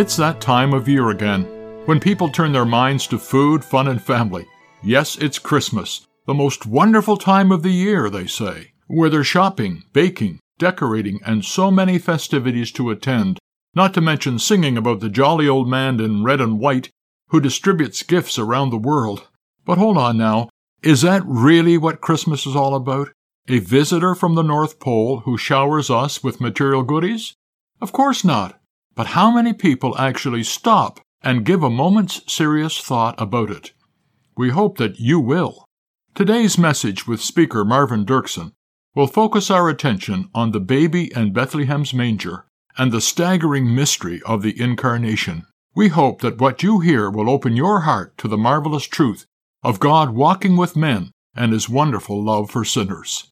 It's that time of year again, when people turn their minds to food, fun, and family. Yes, it's Christmas, the most wonderful time of the year, they say, where there's shopping, baking, decorating, and so many festivities to attend, not to mention singing about the jolly old man in red and white who distributes gifts around the world. But hold on now, is that really what Christmas is all about? A visitor from the North Pole who showers us with material goodies? Of course not. But how many people actually stop and give a moment's serious thought about it? We hope that you will. Today's message with speaker Marvin Dirksen will focus our attention on the baby in Bethlehem's manger and the staggering mystery of the incarnation. We hope that what you hear will open your heart to the marvelous truth of God walking with men and his wonderful love for sinners.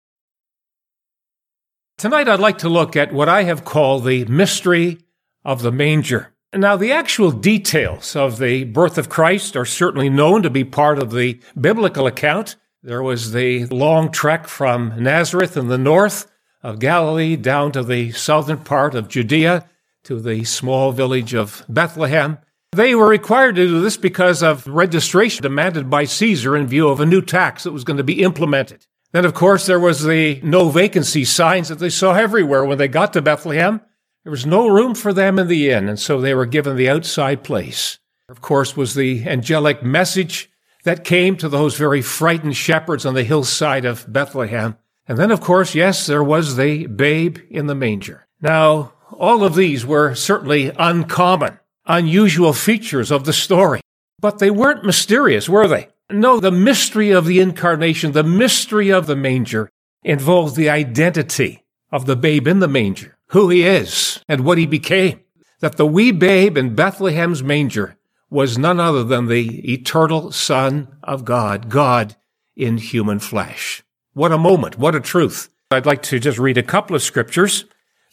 Tonight I'd like to look at what I have called the mystery of the manger. Now, the actual details of the birth of Christ are certainly known to be part of the biblical account. There was the long trek from Nazareth in the north of Galilee down to the southern part of Judea to the small village of Bethlehem. They were required to do this because of registration demanded by Caesar in view of a new tax that was going to be implemented. Then, of course, there was the no vacancy signs that they saw everywhere when they got to Bethlehem. There was no room for them in the inn, and so they were given the outside place. Of course, was the angelic message that came to those very frightened shepherds on the hillside of Bethlehem. And then, of course, yes, there was the babe in the manger. Now, all of these were certainly uncommon, unusual features of the story, but they weren't mysterious, were they? No, the mystery of the incarnation, the mystery of the manger involves the identity of the babe in the manger who he is and what he became. That the wee babe in Bethlehem's manger was none other than the eternal Son of God, God in human flesh. What a moment. What a truth. I'd like to just read a couple of scriptures.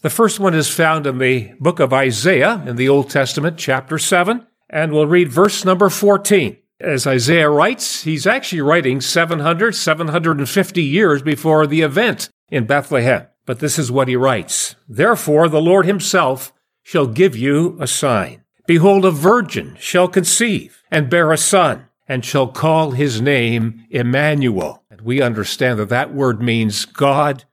The first one is found in the book of Isaiah in the Old Testament, chapter 7, and we'll read verse number 14. As Isaiah writes, he's actually writing 700, 750 years before the event in Bethlehem. But this is what he writes. Therefore the Lord himself shall give you a sign. Behold, a virgin shall conceive and bear a son and shall call his name Emmanuel. And we understand that that word means God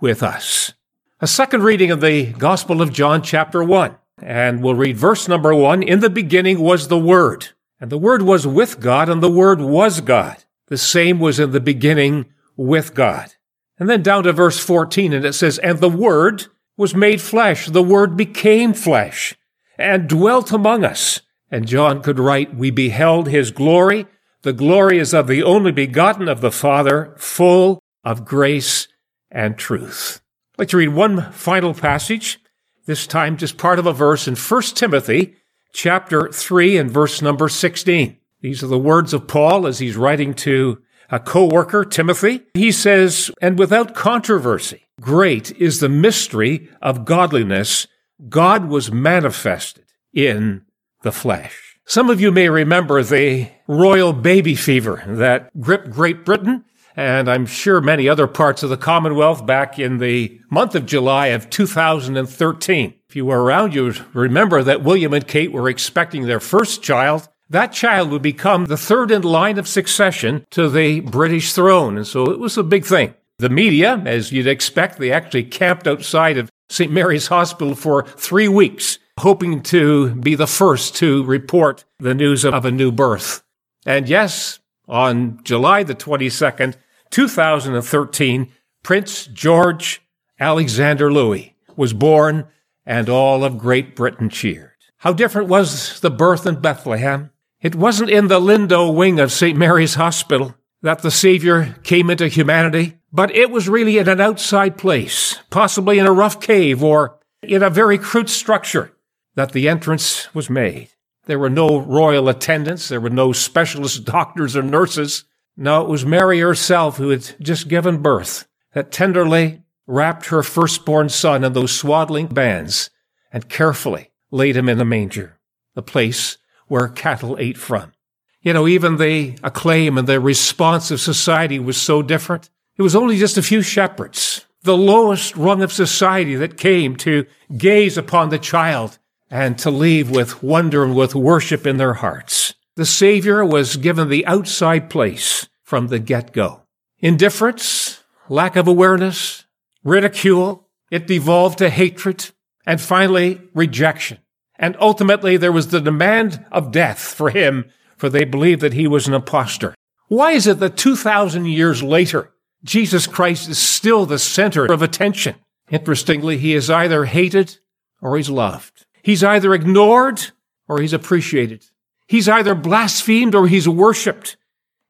with us. A second reading of the Gospel of John chapter 1. And we'll read verse number 1. In the beginning was the Word. And the Word was with God and the Word was God. The same was in the beginning with God. And then down to verse 14, and it says, And the Word was made flesh. The Word became flesh and dwelt among us. And John could write, We beheld his glory. The glory is of the only begotten of the Father, full of grace and truth. I'd like to read one final passage, this time just part of a verse in 1 Timothy chapter 3 and verse number 16. These are the words of Paul as he's writing to a co-worker, Timothy. He says, and without controversy, great is the mystery of godliness. God was manifested in the flesh. Some of you may remember the royal baby fever that gripped Great Britain and I'm sure many other parts of the Commonwealth back in the month of July of 2013. If you were around, you remember that William and Kate were expecting their first child that child would become the third in line of succession to the British throne. And so it was a big thing. The media, as you'd expect, they actually camped outside of St. Mary's Hospital for three weeks, hoping to be the first to report the news of a new birth. And yes, on July the 22nd, 2013, Prince George Alexander Louis was born and all of Great Britain cheered. How different was the birth in Bethlehem? It wasn't in the Lindo wing of St. Mary's Hospital that the Savior came into humanity. but it was really in an outside place, possibly in a rough cave or in a very crude structure that the entrance was made. There were no royal attendants. There were no specialist doctors or nurses. No, it was Mary herself who had just given birth that tenderly wrapped her firstborn son in those swaddling bands and carefully laid him in the manger, the place where cattle ate from. You know, even the acclaim and the response of society was so different. It was only just a few shepherds, the lowest rung of society that came to gaze upon the child and to leave with wonder and with worship in their hearts. The Savior was given the outside place from the get-go. Indifference, lack of awareness, ridicule, it devolved to hatred, and finally rejection. And ultimately there was the demand of death for him, for they believed that he was an impostor. Why is it that 2,000 years later, Jesus Christ is still the center of attention? Interestingly, he is either hated or he's loved. He's either ignored or he's appreciated. He's either blasphemed or he's worshiped.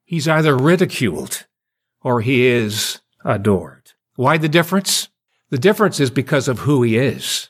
He's either ridiculed or he is adored. Why the difference? The difference is because of who he is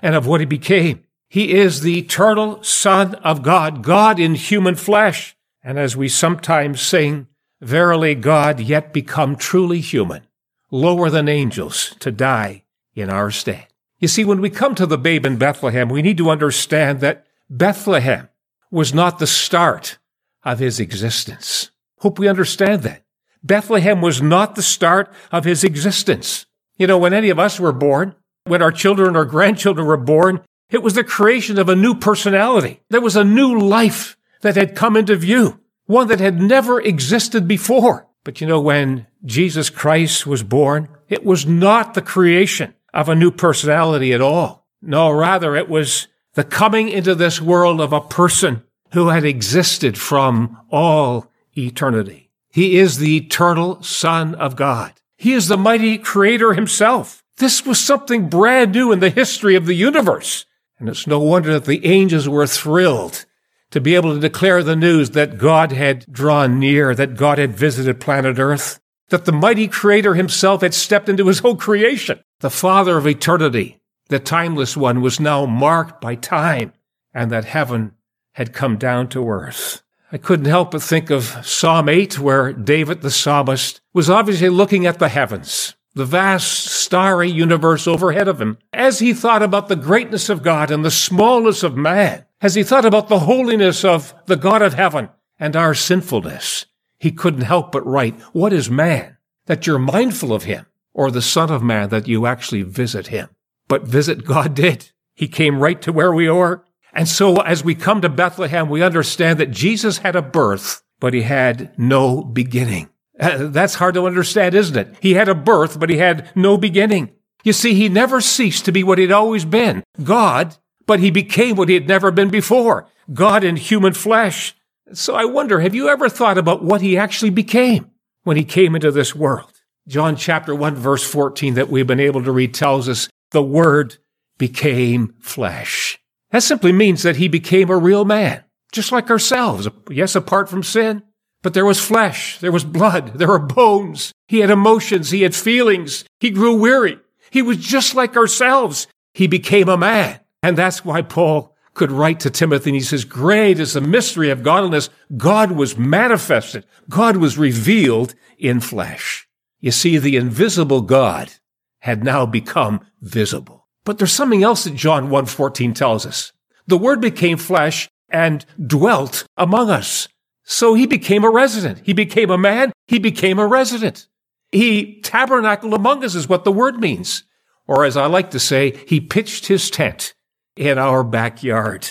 and of what he became. He is the eternal Son of God, God in human flesh. And as we sometimes sing, verily God yet become truly human, lower than angels to die in our stead. You see, when we come to the babe in Bethlehem, we need to understand that Bethlehem was not the start of his existence. Hope we understand that. Bethlehem was not the start of his existence. You know, when any of us were born, when our children or grandchildren were born, it was the creation of a new personality. There was a new life that had come into view, one that had never existed before. But you know, when Jesus Christ was born, it was not the creation of a new personality at all. No, rather it was the coming into this world of a person who had existed from all eternity. He is the eternal Son of God. He is the mighty creator himself. This was something brand new in the history of the universe. And it's no wonder that the angels were thrilled to be able to declare the news that God had drawn near, that God had visited planet Earth, that the mighty creator himself had stepped into his whole creation. The father of eternity, the timeless one, was now marked by time and that heaven had come down to earth. I couldn't help but think of Psalm 8, where David the psalmist was obviously looking at the heavens, the vast starry universe overhead of him, as he thought about the greatness of God and the smallness of man, as he thought about the holiness of the God of heaven and our sinfulness he couldn't help but write, What is man? That you're mindful of him, or the Son of Man, that you actually visit him. But visit God did. He came right to where we are. And so as we come to Bethlehem, we understand that Jesus had a birth, but he had no beginning. Uh, that's hard to understand, isn't it? He had a birth, but he had no beginning. You see, he never ceased to be what he'd always been, God, but he became what he had never been before, God in human flesh. So I wonder, have you ever thought about what he actually became when he came into this world? John chapter 1 verse 14 that we've been able to read tells us the word became flesh. That simply means that he became a real man, just like ourselves. Yes, apart from sin, but there was flesh, there was blood, there were bones. He had emotions, he had feelings. He grew weary. He was just like ourselves. He became a man. And that's why Paul could write to Timothy and he says, great is the mystery of godliness. God was manifested. God was revealed in flesh. You see, the invisible God had now become visible. But there's something else that John 1.14 tells us. The word became flesh and dwelt among us. So he became a resident. He became a man. He became a resident. He tabernacled among us is what the word means. Or as I like to say, he pitched his tent in our backyard.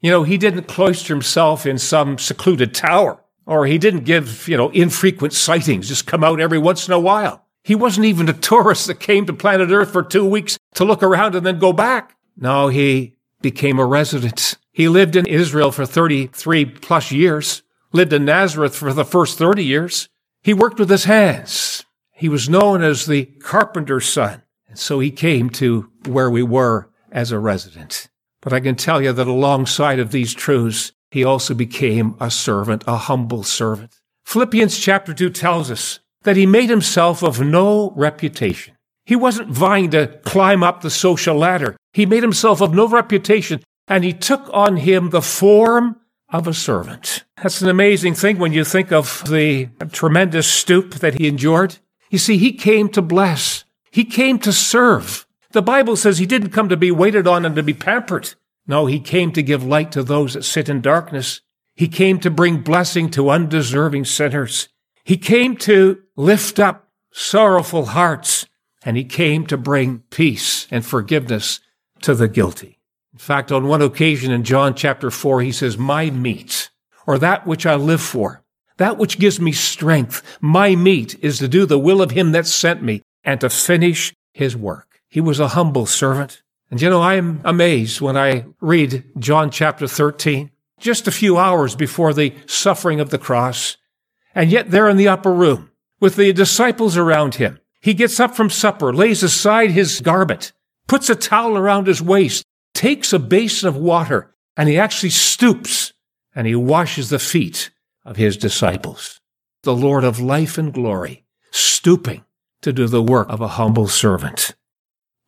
You know, he didn't cloister himself in some secluded tower, or he didn't give, you know, infrequent sightings, just come out every once in a while. He wasn't even a tourist that came to planet Earth for two weeks to look around and then go back. No, he became a resident. He lived in Israel for 33 plus years, lived in Nazareth for the first 30 years. He worked with his hands. He was known as the carpenter's son. And so he came to where we were as a resident. But I can tell you that alongside of these truths, he also became a servant, a humble servant. Philippians chapter 2 tells us that he made himself of no reputation. He wasn't vying to climb up the social ladder. He made himself of no reputation, and he took on him the form of a servant. That's an amazing thing when you think of the tremendous stoop that he endured. You see, he came to bless. He came to serve. The Bible says he didn't come to be waited on and to be pampered. No, he came to give light to those that sit in darkness. He came to bring blessing to undeserving sinners. He came to lift up sorrowful hearts, and he came to bring peace and forgiveness to the guilty. In fact, on one occasion in John chapter 4, he says, My meat, or that which I live for, that which gives me strength, my meat is to do the will of him that sent me and to finish his work. He was a humble servant. And you know, I am amazed when I read John chapter 13 just a few hours before the suffering of the cross. And yet there in the upper room with the disciples around him, he gets up from supper, lays aside his garment, puts a towel around his waist, takes a basin of water, and he actually stoops and he washes the feet of his disciples. The Lord of life and glory, stooping to do the work of a humble servant.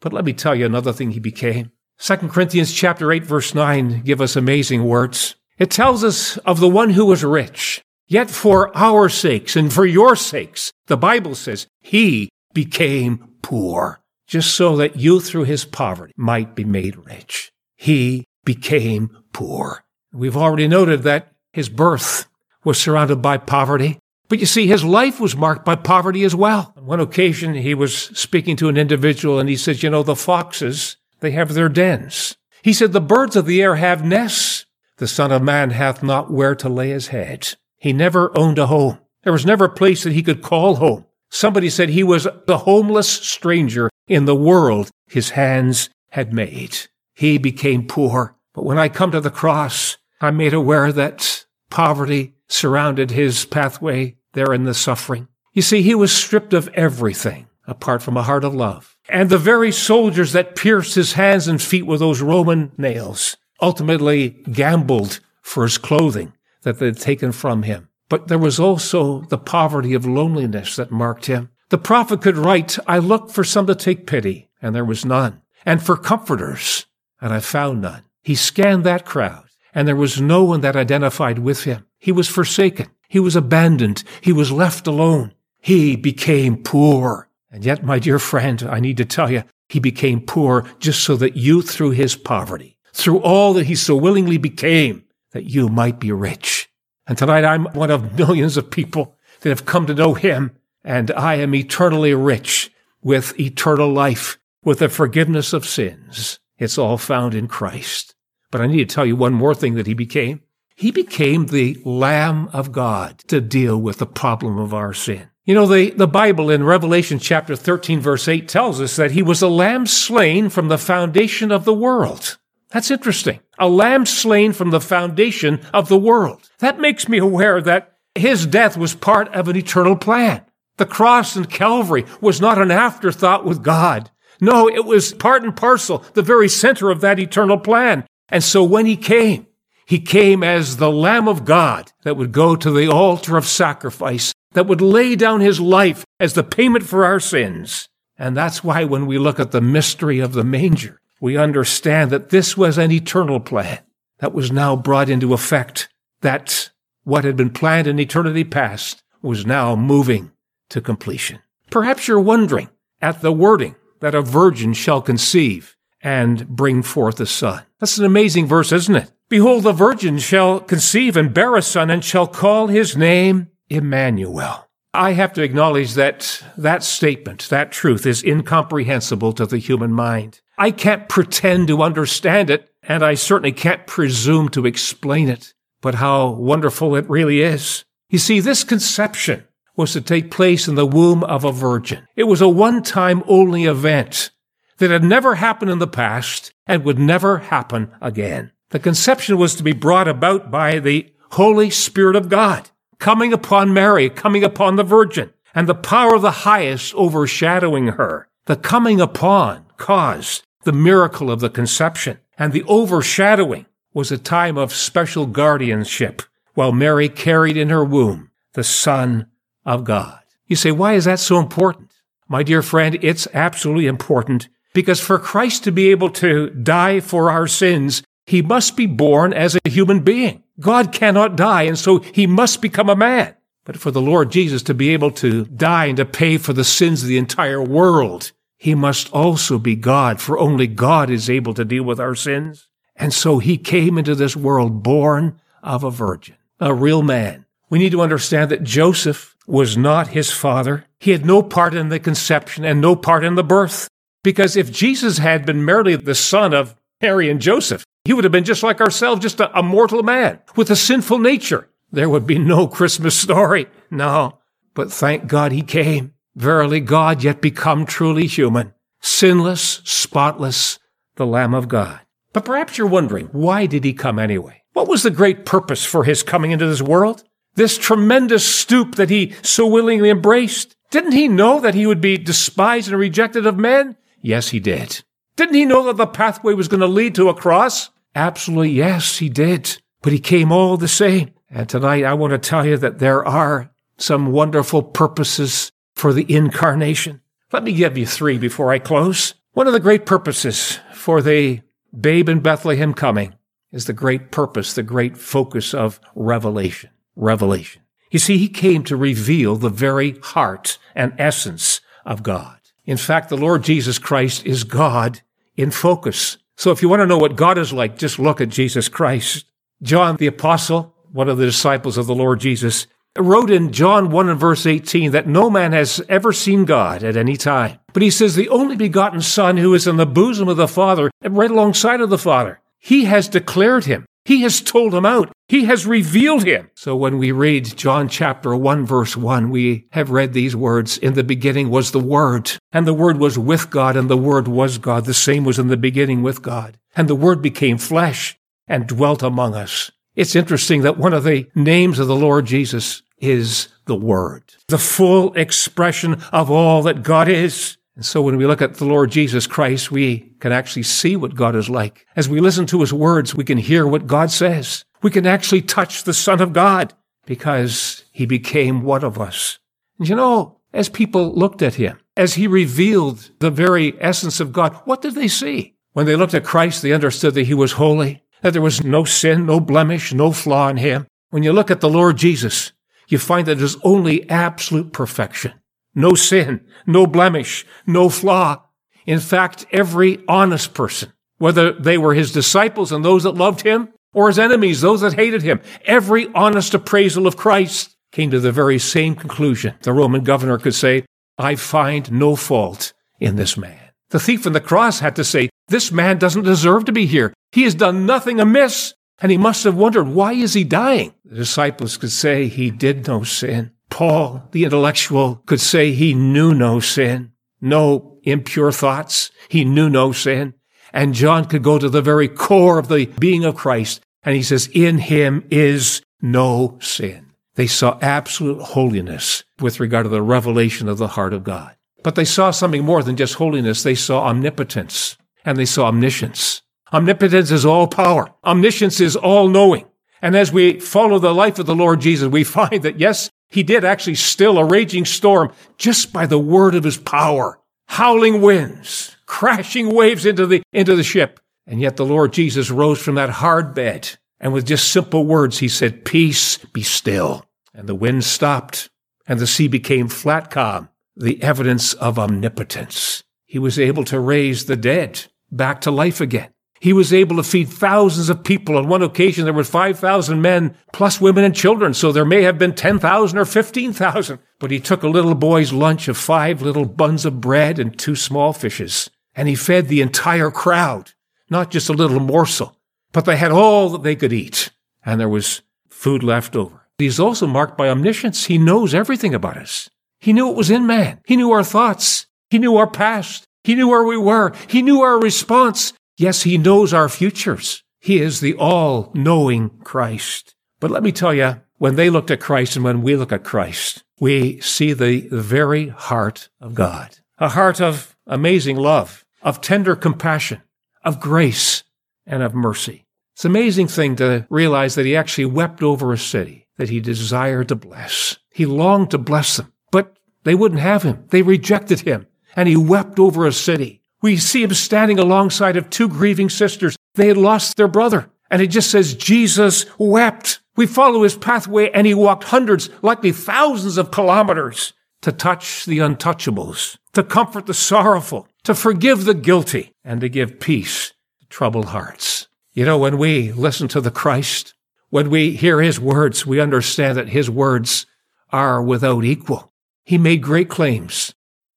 But let me tell you another thing he became. 2 Corinthians chapter 8 verse 9 give us amazing words. It tells us of the one who was rich, yet for our sakes and for your sakes, the Bible says, he became poor, just so that you through his poverty might be made rich. He became poor. We've already noted that his birth was surrounded by poverty. But you see, his life was marked by poverty as well. On one occasion, he was speaking to an individual and he says, You know, the foxes, they have their dens. He said, The birds of the air have nests, the Son of Man hath not where to lay his head. He never owned a home. There was never a place that he could call home. Somebody said he was the homeless stranger in the world his hands had made. He became poor. But when I come to the cross, I'm made aware that poverty surrounded his pathway there in the suffering. You see, he was stripped of everything apart from a heart of love. And the very soldiers that pierced his hands and feet with those Roman nails ultimately gambled for his clothing that they'd taken from him. But there was also the poverty of loneliness that marked him. The prophet could write, I looked for some to take pity, and there was none, and for comforters, and I found none. He scanned that crowd, and there was no one that identified with him. He was forsaken. He was abandoned. He was left alone. He became poor. And yet, my dear friend, I need to tell you, he became poor just so that you, through his poverty, through all that he so willingly became, that you might be rich. And tonight I'm one of millions of people that have come to know him, and I am eternally rich with eternal life, with the forgiveness of sins. It's all found in Christ. But I need to tell you one more thing that he became. He became the Lamb of God to deal with the problem of our sin. You know, the, the Bible in Revelation chapter 13 verse 8 tells us that he was a lamb slain from the foundation of the world. That's interesting. A lamb slain from the foundation of the world. That makes me aware that his death was part of an eternal plan. The cross and Calvary was not an afterthought with God. No, it was part and parcel, the very center of that eternal plan. And so when he came, he came as the Lamb of God that would go to the altar of sacrifice, that would lay down his life as the payment for our sins. And that's why when we look at the mystery of the manger, we understand that this was an eternal plan that was now brought into effect, that what had been planned in eternity past was now moving to completion. Perhaps you're wondering at the wording that a virgin shall conceive and bring forth a son. That's an amazing verse, isn't it? Behold, the virgin shall conceive and bear a son and shall call his name Emmanuel. I have to acknowledge that that statement, that truth is incomprehensible to the human mind. I can't pretend to understand it, and I certainly can't presume to explain it, but how wonderful it really is. You see, this conception was to take place in the womb of a virgin. It was a one-time only event that had never happened in the past and would never happen again. The conception was to be brought about by the Holy Spirit of God coming upon Mary, coming upon the Virgin, and the power of the highest overshadowing her. The coming upon caused the miracle of the conception, and the overshadowing was a time of special guardianship while Mary carried in her womb the Son of God. You say, why is that so important? My dear friend, it's absolutely important because for Christ to be able to die for our sins, he must be born as a human being. God cannot die, and so he must become a man. But for the Lord Jesus to be able to die and to pay for the sins of the entire world, he must also be God, for only God is able to deal with our sins. And so he came into this world born of a virgin, a real man. We need to understand that Joseph was not his father. He had no part in the conception and no part in the birth. Because if Jesus had been merely the son of Mary and Joseph, he would have been just like ourselves, just a, a mortal man with a sinful nature there would be no Christmas story. No. But thank God he came. Verily God, yet become truly human, sinless, spotless, the Lamb of God. But perhaps you're wondering, why did he come anyway? What was the great purpose for his coming into this world? This tremendous stoop that he so willingly embraced? Didn't he know that he would be despised and rejected of men? Yes, he did. Didn't he know that the pathway was going to lead to a cross? Absolutely, yes, he did. But he came all the same. And tonight I want to tell you that there are some wonderful purposes for the incarnation. Let me give you three before I close. One of the great purposes for the babe in Bethlehem coming is the great purpose, the great focus of revelation. Revelation. You see, he came to reveal the very heart and essence of God. In fact, the Lord Jesus Christ is God in focus. So if you want to know what God is like, just look at Jesus Christ. John the apostle one of the disciples of the Lord Jesus, wrote in John 1 and verse 18 that no man has ever seen God at any time. But he says the only begotten Son who is in the bosom of the Father, and right alongside of the Father, he has declared him. He has told him out. He has revealed him. So when we read John chapter 1 verse 1, we have read these words. In the beginning was the Word, and the Word was with God, and the Word was God. The same was in the beginning with God. And the Word became flesh and dwelt among us. It's interesting that one of the names of the Lord Jesus is the Word, the full expression of all that God is. And so when we look at the Lord Jesus Christ, we can actually see what God is like. As we listen to his words, we can hear what God says. We can actually touch the Son of God because he became one of us. And you know, as people looked at him, as he revealed the very essence of God, what did they see? When they looked at Christ, they understood that he was holy that there was no sin, no blemish, no flaw in him. When you look at the Lord Jesus, you find that there's only absolute perfection. No sin, no blemish, no flaw. In fact, every honest person, whether they were his disciples and those that loved him, or his enemies, those that hated him, every honest appraisal of Christ came to the very same conclusion. The Roman governor could say, I find no fault in this man. The thief on the cross had to say, this man doesn't deserve to be here. He has done nothing amiss. And he must have wondered, why is he dying? The disciples could say he did no sin. Paul, the intellectual, could say he knew no sin, no impure thoughts. He knew no sin. And John could go to the very core of the being of Christ. And he says, in him is no sin. They saw absolute holiness with regard to the revelation of the heart of God. But they saw something more than just holiness. They saw omnipotence and they saw omniscience. Omnipotence is all power. Omniscience is all knowing. And as we follow the life of the Lord Jesus, we find that yes, he did actually still a raging storm just by the word of his power. Howling winds, crashing waves into the, into the ship. And yet the Lord Jesus rose from that hard bed and with just simple words, he said, peace, be still. And the wind stopped and the sea became flat calm, the evidence of omnipotence. He was able to raise the dead back to life again. He was able to feed thousands of people. On one occasion, there were 5,000 men plus women and children. So there may have been 10,000 or 15,000. But he took a little boy's lunch of five little buns of bread and two small fishes. And he fed the entire crowd, not just a little morsel, but they had all that they could eat. And there was food left over. He's also marked by omniscience. He knows everything about us. He knew what was in man. He knew our thoughts. He knew our past. He knew where we were. He knew our response. Yes, he knows our futures. He is the all knowing Christ. But let me tell you, when they looked at Christ and when we look at Christ, we see the, the very heart of God. A heart of amazing love, of tender compassion, of grace, and of mercy. It's an amazing thing to realize that he actually wept over a city that he desired to bless. He longed to bless them. But They wouldn't have him. They rejected him. And he wept over a city. We see him standing alongside of two grieving sisters. They had lost their brother. And it just says Jesus wept. We follow his pathway and he walked hundreds, likely thousands of kilometers to touch the untouchables, to comfort the sorrowful, to forgive the guilty, and to give peace to troubled hearts. You know, when we listen to the Christ, when we hear his words, we understand that his words are without equal. He made great claims.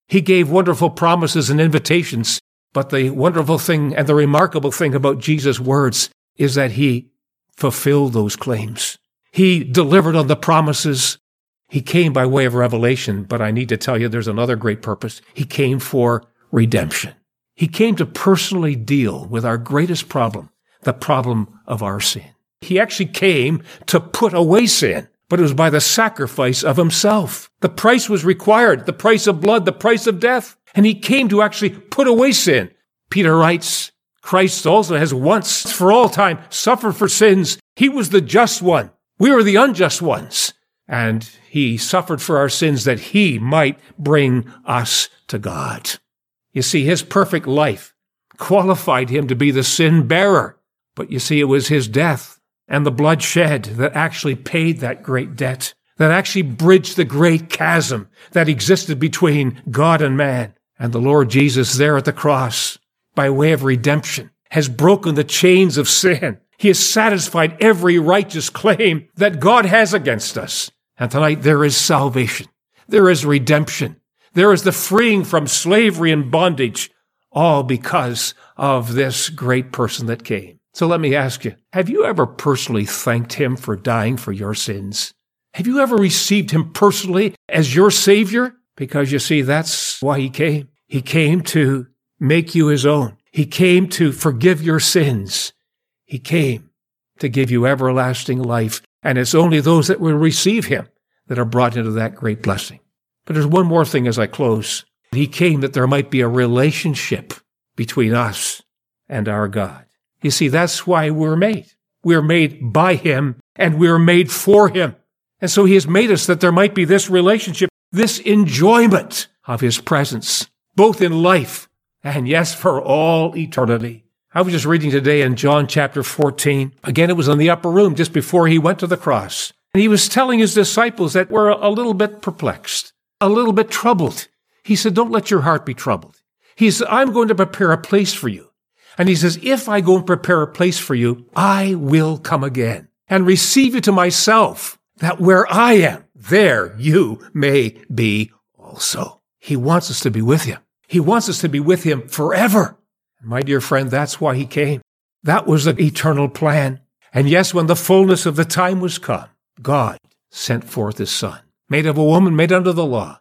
He gave wonderful promises and invitations. But the wonderful thing and the remarkable thing about Jesus' words is that he fulfilled those claims. He delivered on the promises. He came by way of revelation, but I need to tell you there's another great purpose. He came for redemption. He came to personally deal with our greatest problem, the problem of our sin. He actually came to put away sin, but it was by the sacrifice of himself. The price was required, the price of blood, the price of death. And he came to actually put away sin. Peter writes, Christ also has once for all time suffered for sins. He was the just one. We were the unjust ones. And he suffered for our sins that he might bring us to God. You see, his perfect life qualified him to be the sin bearer. But you see, it was his death and the blood shed that actually paid that great debt, that actually bridged the great chasm that existed between God and man. And the Lord Jesus there at the cross by way of redemption, has broken the chains of sin. He has satisfied every righteous claim that God has against us. And tonight there is salvation. There is redemption. There is the freeing from slavery and bondage, all because of this great person that came. So let me ask you, have you ever personally thanked him for dying for your sins? Have you ever received him personally as your savior? Because you see, that's why he came. He came to make you his own. He came to forgive your sins. He came to give you everlasting life. And it's only those that will receive him that are brought into that great blessing. But there's one more thing as I close. He came that there might be a relationship between us and our God. You see, that's why we're made. We're made by him and we're made for him. And so he has made us that there might be this relationship, this enjoyment of his presence, both in life and yes, for all eternity. I was just reading today in John chapter 14. Again, it was in the upper room just before he went to the cross. And he was telling his disciples that were a little bit perplexed, a little bit troubled. He said, Don't let your heart be troubled. He said, I'm going to prepare a place for you. And he says, If I go and prepare a place for you, I will come again and receive you to myself, that where I am, there you may be also. He wants us to be with him. He wants us to be with him forever. My dear friend, that's why he came. That was the eternal plan. And yes, when the fullness of the time was come, God sent forth his son, made of a woman, made under the law,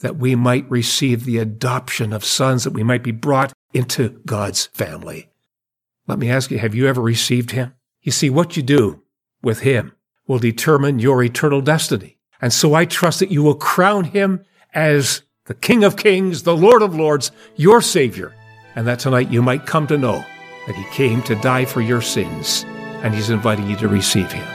that we might receive the adoption of sons, that we might be brought into God's family. Let me ask you, have you ever received him? You see, what you do with him will determine your eternal destiny. And so I trust that you will crown him as the King of Kings, the Lord of Lords, your Savior, and that tonight you might come to know that He came to die for your sins, and He's inviting you to receive Him.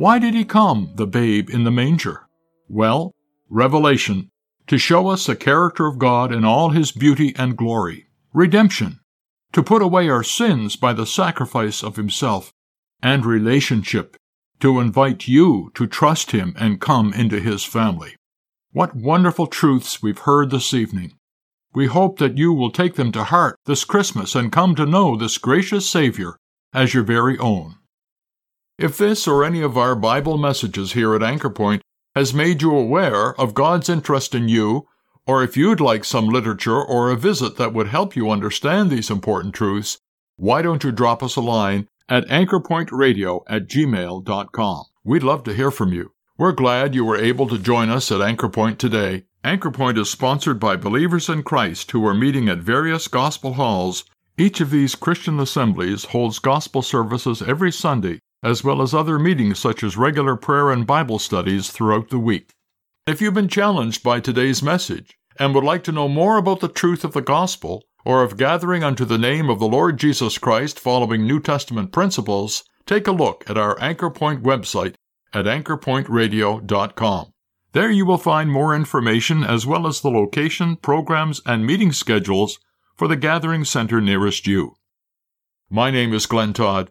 Why did he come, the babe in the manger? Well, revelation, to show us the character of God in all his beauty and glory. Redemption, to put away our sins by the sacrifice of himself, and relationship, to invite you to trust him and come into his family. What wonderful truths we've heard this evening. We hope that you will take them to heart this Christmas and come to know this gracious Savior as your very own. If this or any of our Bible messages here at Anchor Point has made you aware of God's interest in you or if you'd like some literature or a visit that would help you understand these important truths, why don't you drop us a line at anchorpointradio at gmail.com. We'd love to hear from you. We're glad you were able to join us at Anchor Point today. Anchor Point is sponsored by believers in Christ who are meeting at various gospel halls. Each of these Christian assemblies holds gospel services every Sunday, as well as other meetings such as regular prayer and Bible studies throughout the week. If you've been challenged by today's message, and would like to know more about the truth of the gospel, or of gathering unto the name of the Lord Jesus Christ following New Testament principles, take a look at our Anchor Point website at anchorpointradio.com. There you will find more information as well as the location, programs, and meeting schedules for the gathering center nearest you. My name is Glenn Todd.